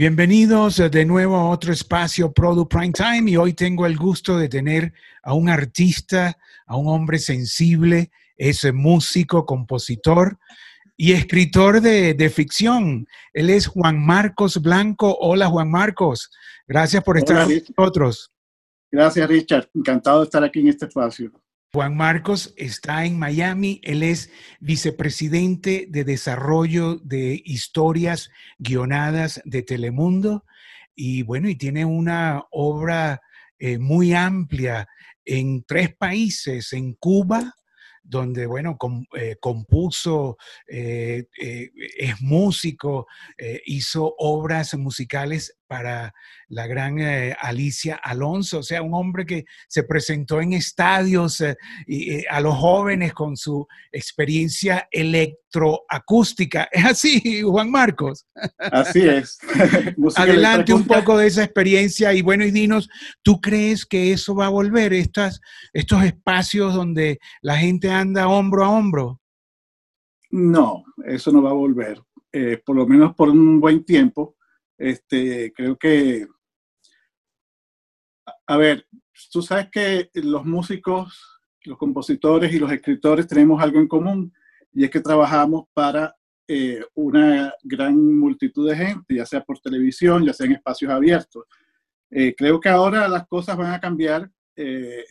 Bienvenidos de nuevo a otro espacio Produ Prime Time y hoy tengo el gusto de tener a un artista, a un hombre sensible, es músico, compositor y escritor de, ficción. Él es Juan Marcos Blanco. Hola Juan Marcos, gracias por estar con nosotros. Gracias Richard, encantado de estar aquí en este espacio. Juan Marcos está en Miami. Él es vicepresidente de desarrollo de historias guionadas de Telemundo. Y bueno, y tiene una obra eh, muy amplia en tres países, en Cuba, donde, bueno, eh, compuso, eh, es músico, hizo obras musicales para la gran eh, Alicia Alonso, o sea, un hombre que se presentó en estadios eh, y, eh, a los jóvenes con su experiencia electroacústica. ¿Es así, Juan Marcos? Así es. Adelante un poco de esa experiencia y bueno, y dinos, ¿tú crees que eso va a volver, estas, estos espacios donde la gente anda hombro a hombro? No, eso no va a volver, por lo menos por un buen tiempo este, creo que, a ver, tú sabes que los músicos, los compositores y los escritores tenemos algo en común y es que trabajamos para eh, una gran multitud de gente, ya sea por televisión, ya sea en espacios abiertos. Eh, creo que ahora las cosas van a cambiar. Eh,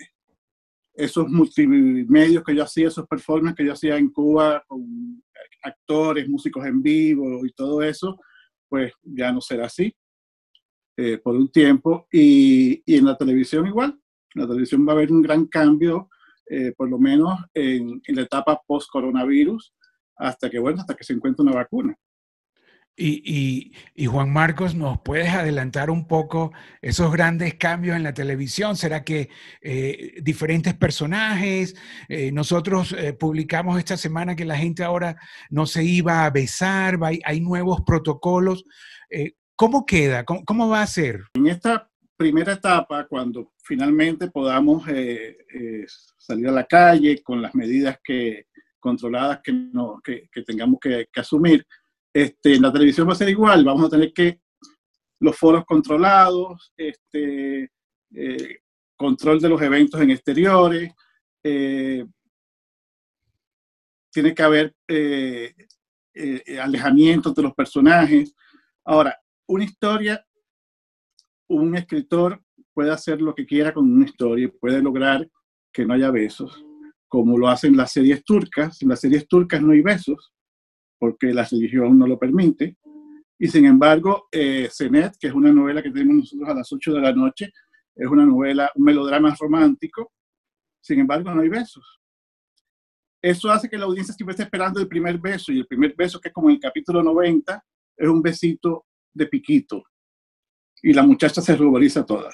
esos multimedios que yo hacía, esos performances que yo hacía en Cuba con actores, músicos en vivo y todo eso, pues ya no será así eh, por un tiempo. Y, y, en la televisión igual, en la televisión va a haber un gran cambio, eh, por lo menos en, en la etapa post-coronavirus, hasta que, bueno, hasta que se encuentre una vacuna. Y, y, Juan Marcos, ¿nos puedes adelantar un poco esos grandes cambios en la televisión? ¿Será que eh, diferentes personajes? Eh, nosotros eh, publicamos esta semana que la gente ahora no se iba a besar, hay, hay nuevos protocolos. ¿Cómo queda? ¿Cómo, ¿Cómo, va a ser? En esta primera etapa, cuando finalmente podamos salir a la calle con las medidas que, controladas que, no, que, que tengamos que, que asumir, este, la televisión va a ser igual, vamos a tener que los foros controlados, este, eh, control de los eventos en exteriores, eh, tiene que haber eh, alejamiento entre los personajes. Ahora, una historia, un escritor puede hacer lo que quiera con una historia, puede lograr que no haya besos, como lo hacen las series turcas. En las series turcas no hay besos, porque la religión no lo permite. Y sin embargo, eh, que es una novela que tenemos nosotros a las 8 de la noche, es una novela, un melodrama romántico, sin embargo no hay besos. Eso hace que la audiencia siempre esté esperando el primer beso, y el primer beso, que es como en el capítulo 90, es un besito de piquito. Y la muchacha se ruboriza toda.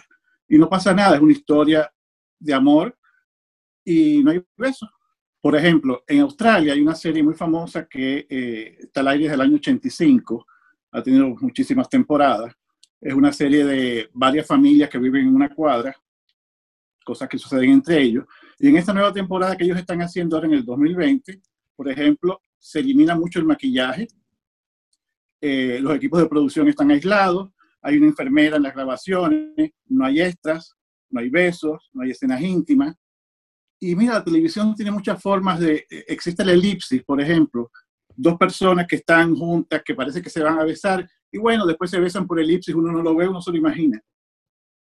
Y no pasa nada, es una historia de amor y no hay besos. Por ejemplo, en Australia hay una serie muy famosa que eh, está al aire desde el año 85, ha tenido muchísimas temporadas. Es una serie de varias familias que viven en una cuadra, cosas que suceden entre ellos. Y en esta nueva temporada que ellos están haciendo ahora en el 2020, por ejemplo, se elimina mucho el maquillaje, eh, los equipos de producción están aislados, hay una enfermera en las grabaciones, no hay extras, no hay besos, no hay escenas íntimas. Y mira, la televisión tiene muchas formas de... Eh, existe la elipsis, por ejemplo, dos personas que están juntas, que parece que se van a besar, y bueno, después se besan por elipsis, uno no lo ve, uno se lo imagina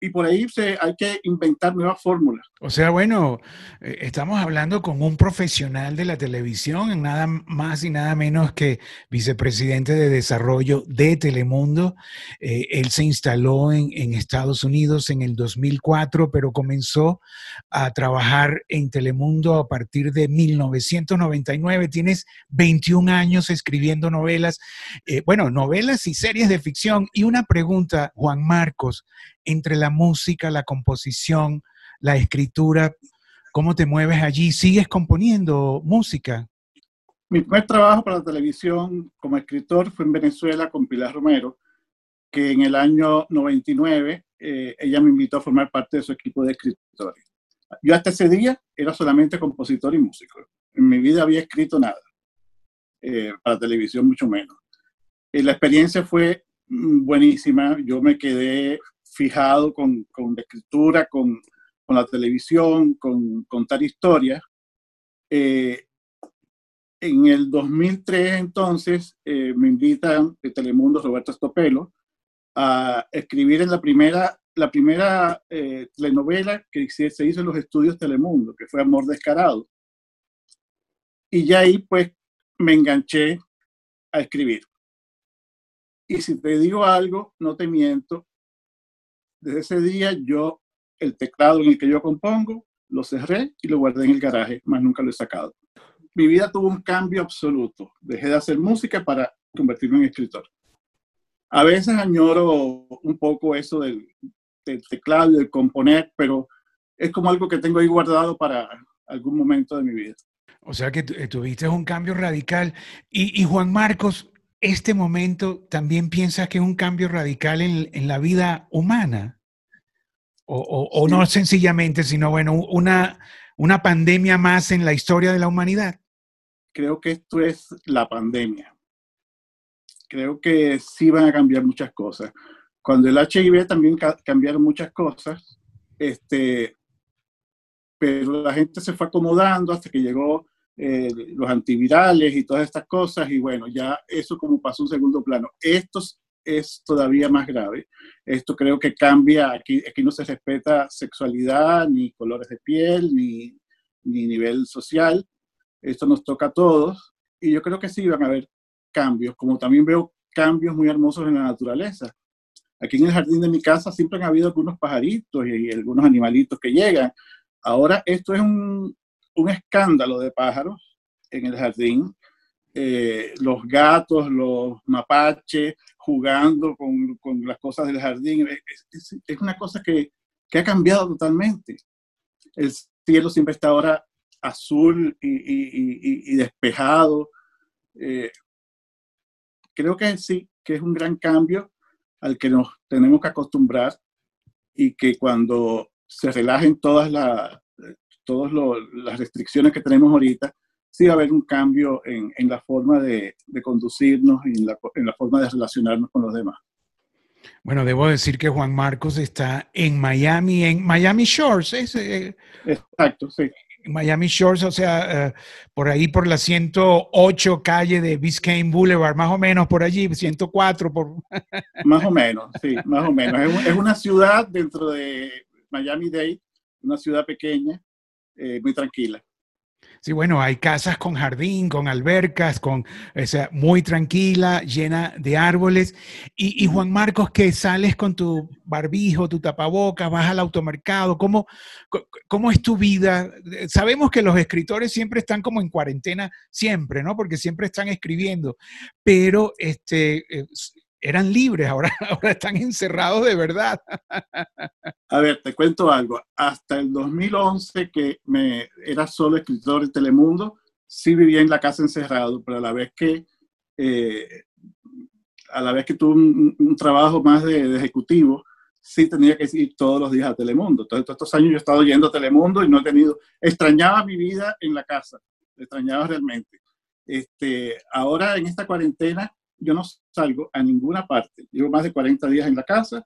y por ahí hay que inventar nuevas fórmulas. O sea, bueno, eh, estamos hablando con un profesional de la televisión, nada más y nada menos que vicepresidente de desarrollo de Telemundo. Eh, él se instaló en, en, Estados Unidos en el 2004, pero comenzó a trabajar en Telemundo a partir de 1999. Tienes 21 años escribiendo novelas, eh, bueno, novelas y series de ficción. Y una pregunta, Juan Marcos, entre la música, la composición, la escritura? ¿Cómo te mueves allí? ¿Sigues componiendo música? Mi primer trabajo para la televisión como escritor fue en Venezuela con Pilar Romero, que en el año 99 eh, ella me invitó a formar parte de su equipo de escritores. Yo hasta ese día era solamente compositor y músico. En mi vida había escrito nada, eh, para televisión mucho menos. Eh, la experiencia fue mm, buenísima. Yo me quedé fijado con, con la escritura, con, con, la televisión, con contar historias. Eh, en el 2003 entonces eh, me invitan de Telemundo Roberto Estopelo a escribir en la primera, la primera eh, telenovela que se hizo en los estudios Telemundo, que fue Amor Descarado. Y ya ahí pues me enganché a escribir. Y si te digo algo, no te miento, desde ese día yo, el teclado en el que yo compongo, lo cerré y lo guardé en el garaje, más nunca lo he sacado. Mi vida tuvo un cambio absoluto. Dejé de hacer música para convertirme en escritor. A veces añoro un poco eso del, teclado y del componer, pero es como algo que tengo ahí guardado para algún momento de mi vida. O sea que eh, tuviste un cambio radical. Y, Juan Marcos, ¿este momento también piensas que es un cambio radical en, la vida humana? O, no sencillamente, sino bueno, una, una pandemia más en la historia de la humanidad? Creo que esto es la pandemia. Creo que sí van a cambiar muchas cosas. Cuando el HIV también cambiaron muchas cosas, este, pero la gente se fue acomodando hasta que llegó eh, los antivirales y todas estas cosas, y bueno, ya eso como pasó un segundo plano. Esto es todavía más grave. Esto creo que cambia, aquí, aquí no se respeta sexualidad, ni colores de piel, ni, ni nivel social. Esto nos toca a todos, y yo creo que sí van a haber cambios, como también veo cambios muy hermosos en la naturaleza. Aquí en el jardín de mi casa siempre han habido algunos pajaritos y algunos animalitos que llegan. Ahora esto es un, un escándalo de pájaros en el jardín. Eh, los gatos, los mapaches, jugando con, con las cosas del jardín. Es, una cosa que, que, ha cambiado totalmente. El cielo siempre está ahora azul y, y, y, despejado. Eh, creo que sí, que es un gran cambio al que nos tenemos que acostumbrar y que cuando se relajen todas las todas las restricciones que tenemos ahorita, sí va a haber un cambio en, en la forma de, de conducirnos y en la, en la, forma de relacionarnos con los demás. Bueno, debo decir que Juan Marcos está en Miami, en Miami Shores. ¿es? Eh, Exacto, sí. Miami Shores, o sea, eh, por ahí por la 108 calle de Biscayne Boulevard, más o menos por allí, 104 por... más o menos, sí, más o menos. Es, es una ciudad dentro de Miami-Dade, una ciudad pequeña, eh, muy tranquila. Sí, bueno, hay casas con jardín, con albercas, con, o sea, muy tranquila, llena de árboles. Y, Juan Marcos, que sales con tu barbijo, tu tapabocas, vas al automercado, ¿cómo, ¿cómo es tu vida? Sabemos que los escritores siempre están como en cuarentena, siempre, ¿no? Porque siempre están escribiendo, pero este, eh, eran libres, ahora, ahora están encerrados de verdad. A ver, te cuento algo. Hasta el 2011, que me era solo escritor de Telemundo, sí vivía en la casa encerrado, pero a la vez que, eh, a la vez que tuve un, trabajo más de, ejecutivo, sí tenía que ir todos los días a Telemundo. Entonces, todos estos años yo he estado yendo a Telemundo y no he tenido, extrañaba mi vida en la casa, extrañaba realmente. Este, ahora en esta cuarentena yo no salgo a ninguna parte. Llevo más de 40 días en la casa,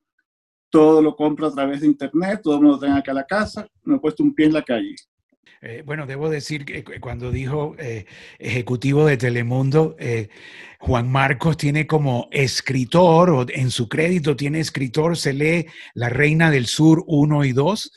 todo lo compro a través de internet, todo lo traen acá a la casa, no he puesto un pie en la calle. Eh, bueno, debo decir que cuando dijo eh, ejecutivo de Telemundo, eh, Juan Marcos tiene como escritor, o en su crédito tiene escritor, se lee La Reina del Sur 1 y 2,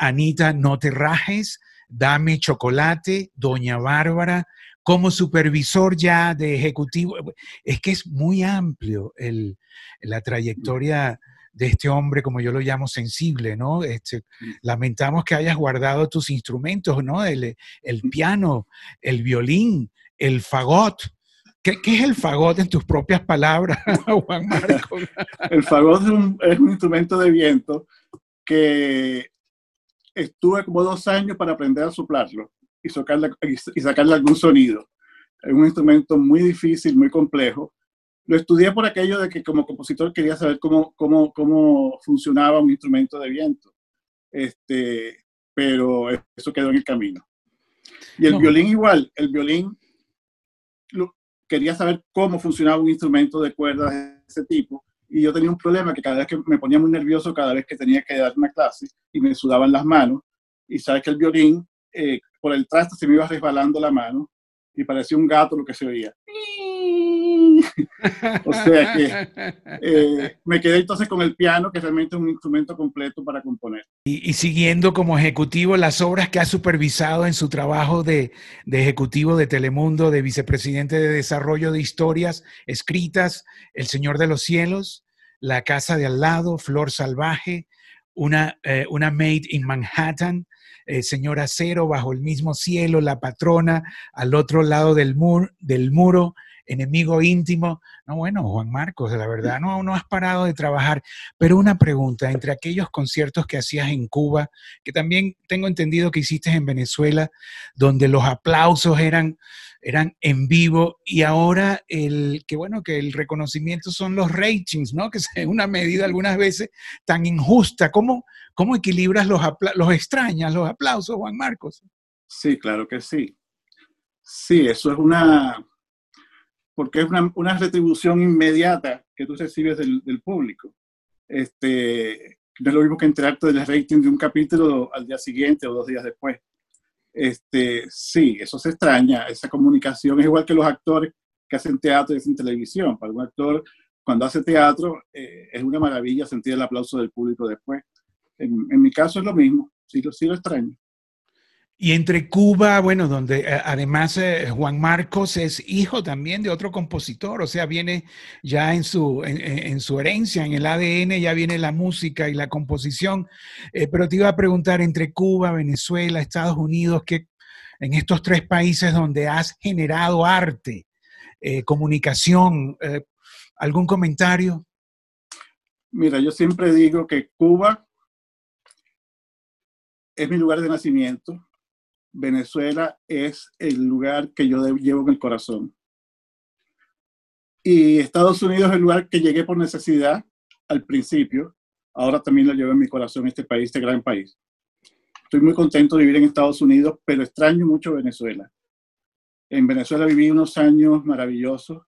Anita, no te rajes, Dame Chocolate, Doña Bárbara, como supervisor ya de ejecutivo. Es que es muy amplio el, la trayectoria de este hombre, como yo lo llamo, sensible, ¿no? Este, lamentamos que hayas guardado tus instrumentos, ¿no? El, el piano, el violín, el fagot. ¿Qué, ¿Qué, es el fagot en tus propias palabras, Juan Marco? el fagot es un, es un instrumento de viento que estuve como dos años para aprender a soplarlo y sacarle, y sacarle algún sonido. Es un instrumento muy difícil, muy complejo. Lo estudié por aquello de que como compositor quería saber cómo, cómo, cómo funcionaba un instrumento de viento. Este, pero eso quedó en el camino. Y el violín igual, el violín quería saber cómo funcionaba un instrumento de cuerdas ese tipo. Y yo tenía un problema que cada vez que me ponía muy nervioso, cada vez que tenía que dar una clase y me sudaban las manos. Y sabes que el violín, eh, por el traste se me iba resbalando la mano y parecía un gato lo que se oía. o sea que eh, me quedé entonces con el piano, que realmente es un instrumento completo para componer. Y, siguiendo como ejecutivo las obras que ha supervisado en su trabajo de, de, ejecutivo de Telemundo, de vicepresidente de desarrollo de historias escritas, El Señor de los Cielos, La Casa de Al lado, Flor Salvaje, una, eh, una Made in Manhattan, eh, Señora Cero, Bajo el mismo cielo, La Patrona, al otro lado del, del muro, enemigo íntimo. No, bueno, Juan Marcos, la verdad, no, no has parado de trabajar. Pero una pregunta, entre aquellos conciertos que hacías en Cuba, que también tengo entendido que hiciste en Venezuela, donde los aplausos eran, eran en vivo y ahora el que bueno que el reconocimiento son los ratings, ¿no? Que es una medida algunas veces tan injusta. ¿Cómo, cómo equilibras los, los extrañas, los aplausos, Juan Marcos? Sí, claro que sí. Sí, eso es una, porque es una, una retribución inmediata que tú recibes del, del, público. Este, no es lo mismo que enterarte del rating de un capítulo al día siguiente o dos días después. Este, sí, eso se extraña, esa comunicación es igual que los actores que hacen teatro y hacen televisión. Para un actor, cuando hace teatro, eh, es una maravilla sentir el aplauso del público después. En, en mi caso es lo mismo, sí, sí lo extraño. Y entre Cuba, bueno, donde eh, además eh, Juan Marcos es hijo también de otro compositor, o sea, viene ya en su, en, su herencia, en el ADN ya viene la música y la composición. Eh, pero te iba a preguntar, entre Cuba, Venezuela, Estados Unidos, que en estos tres países donde has generado arte, comunicación, ¿algún comentario? Mira, yo siempre digo que Cuba es mi lugar de nacimiento Venezuela es el lugar que yo llevo en el corazón. Y Estados Unidos es el lugar que llegué por necesidad al principio. Ahora también lo llevo en mi corazón, este país, este gran país. Estoy muy contento de vivir en Estados Unidos, pero extraño mucho Venezuela. En Venezuela viví unos años maravillosos.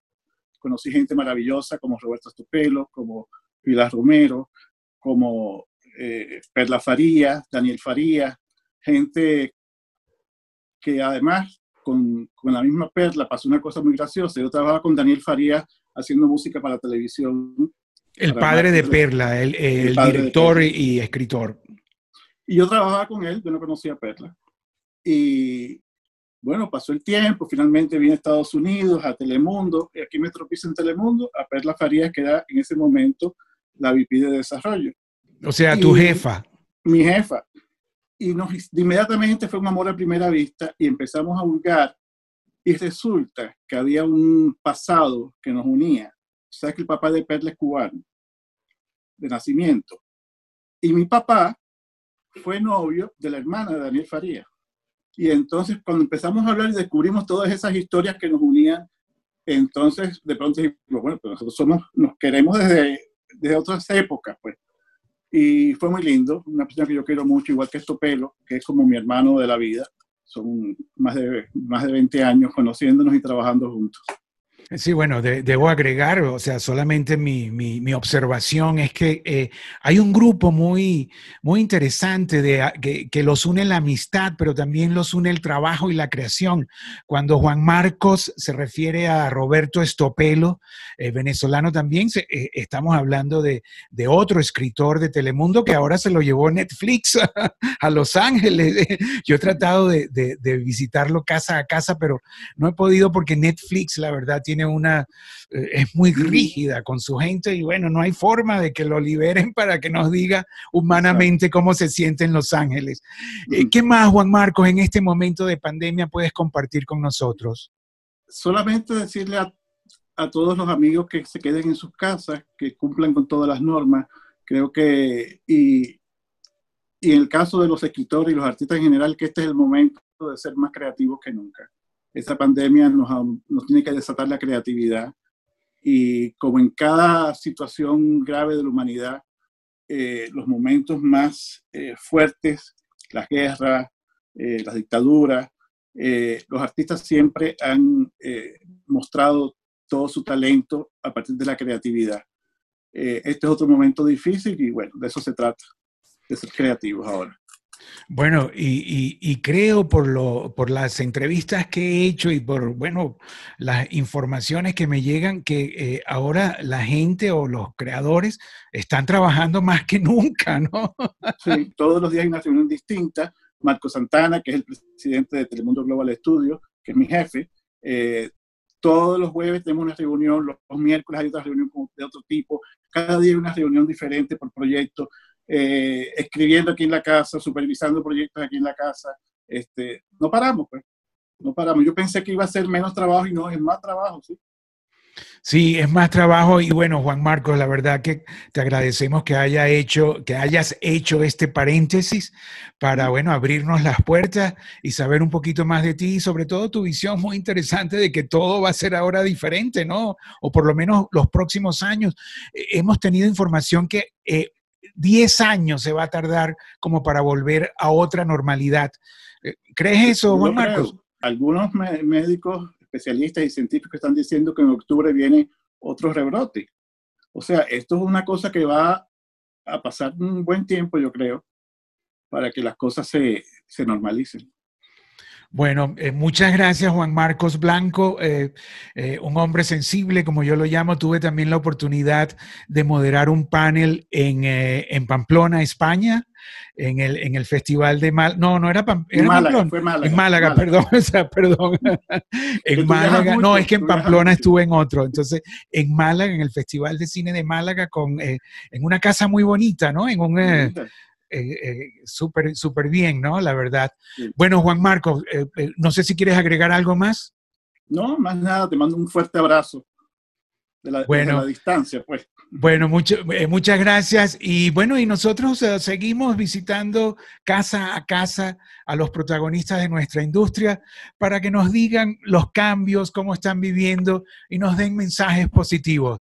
Conocí gente maravillosa como Roberto Estupelo, como Pilar Romero, como eh, Perla Faría, Daniel Faría, gente que además con, con, la misma Perla pasó una cosa muy graciosa. Yo trabajaba con Daniel Farías haciendo música para televisión. El padre de Perla, el, el, director y escritor. Y yo trabajaba con él, yo no conocía a Perla. Y bueno, pasó el tiempo, finalmente vine a Estados Unidos, a Telemundo, y aquí me tropiezo en Telemundo, a Perla Farías, que era en ese momento la VP de desarrollo. O sea, tu jefa. Mi jefa y nos, inmediatamente fue un amor a primera vista y empezamos a buscar y resulta que había un pasado que nos unía. Sabes que el papá de Perla es cubano, de nacimiento. Y mi papá fue novio de la hermana de Daniel Faría. Y entonces cuando empezamos a hablar y descubrimos todas esas historias que nos unían, entonces de pronto dijimos, bueno, pero nosotros somos, nos queremos desde, desde otras épocas, pues. Y fue muy lindo, una persona que yo quiero mucho, igual que Estopelo, que es como mi hermano de la vida. Son más de, más de 20 años conociéndonos y trabajando juntos. Sí, bueno, debo agregar, o sea, solamente mi, mi, observación es que eh, hay un grupo muy, muy interesante de, que, que, los une la amistad, pero también los une el trabajo y la creación. Cuando Juan Marcos se refiere a Roberto Estopelo, eh, venezolano también, eh, estamos hablando de, de, otro escritor de Telemundo que ahora se lo llevó Netflix a, a Los Ángeles. Yo he tratado de, de visitarlo casa a casa, pero no he podido porque Netflix, la verdad, tiene una, eh, es muy rígida con su gente y bueno, no hay forma de que lo liberen para que nos diga humanamente cómo se siente en Los Ángeles. Eh, ¿Qué más, Juan Marcos, en este momento de pandemia puedes compartir con nosotros? Solamente decirle a, a todos los amigos que se queden en sus casas, que cumplan con todas las normas. Creo que, y, y en el caso de los escritores y los artistas en general, que este es el momento de ser más creativos que nunca esta pandemia nos, nos, tiene que desatar la creatividad y como en cada situación grave de la humanidad, eh, los momentos más eh, fuertes, las guerras, eh, las dictaduras, los artistas siempre han mostrado todo su talento a partir de la creatividad. este es otro momento difícil y bueno, de eso se trata, de ser creativos ahora. Bueno, y, creo por, lo, por las entrevistas que he hecho y por, bueno, las informaciones que me llegan, que eh, ahora la gente o los creadores están trabajando más que nunca, ¿no? Sí, todos los días hay una reunión distinta. Marco Santana, que es el presidente de Telemundo Global Studio, que es mi jefe, eh, todos los jueves tenemos una reunión, los, miércoles hay otra reunión de otro tipo, cada día una reunión diferente por proyecto. Eh, escribiendo aquí en la casa, supervisando proyectos aquí en la casa. Este, no paramos, pues. No paramos. Yo pensé que iba a ser menos trabajo y no, es más trabajo, sí. Sí, es más trabajo y bueno, Juan Marcos, la verdad que te agradecemos que haya hecho, que hayas hecho este paréntesis para bueno abrirnos las puertas y saber un poquito más de ti y sobre todo tu visión muy interesante de que todo va a ser ahora diferente, ¿no? O por lo menos los próximos años. Eh, hemos tenido información que eh, 10 años se va a tardar como para volver a otra normalidad. Eh, ¿Crees eso, Juan Marcos? Algunos médicos, especialistas y científicos están diciendo que en octubre viene otro rebrote. O sea, esto es una cosa que va a pasar un buen tiempo, yo creo, para que las cosas se, se normalicen. Bueno, eh, muchas gracias Juan Marcos Blanco, eh, eh, un hombre sensible, como yo lo llamo. Tuve también la oportunidad de moderar un panel en, Pamplona, España, en el, en el Festival de Málaga. No, no era, Pamplona. Fue Málaga, en Málaga, perdón, perdón. en Málaga, no, es que en Pamplona estuve en otro. Entonces, en Málaga, en el Festival de Cine de Málaga, con, en una casa muy bonita, ¿no? En un... Eh, eh, súper súper bien, ¿no? La verdad. Bueno, Juan Marcos, eh, no sé si quieres agregar algo más. No, más nada, te mando un fuerte abrazo de la, bueno, distancia, pues. Bueno, muchas gracias. Y bueno, y nosotros seguimos visitando casa a casa a los protagonistas de nuestra industria para que nos digan los cambios, cómo están viviendo y nos den mensajes positivos.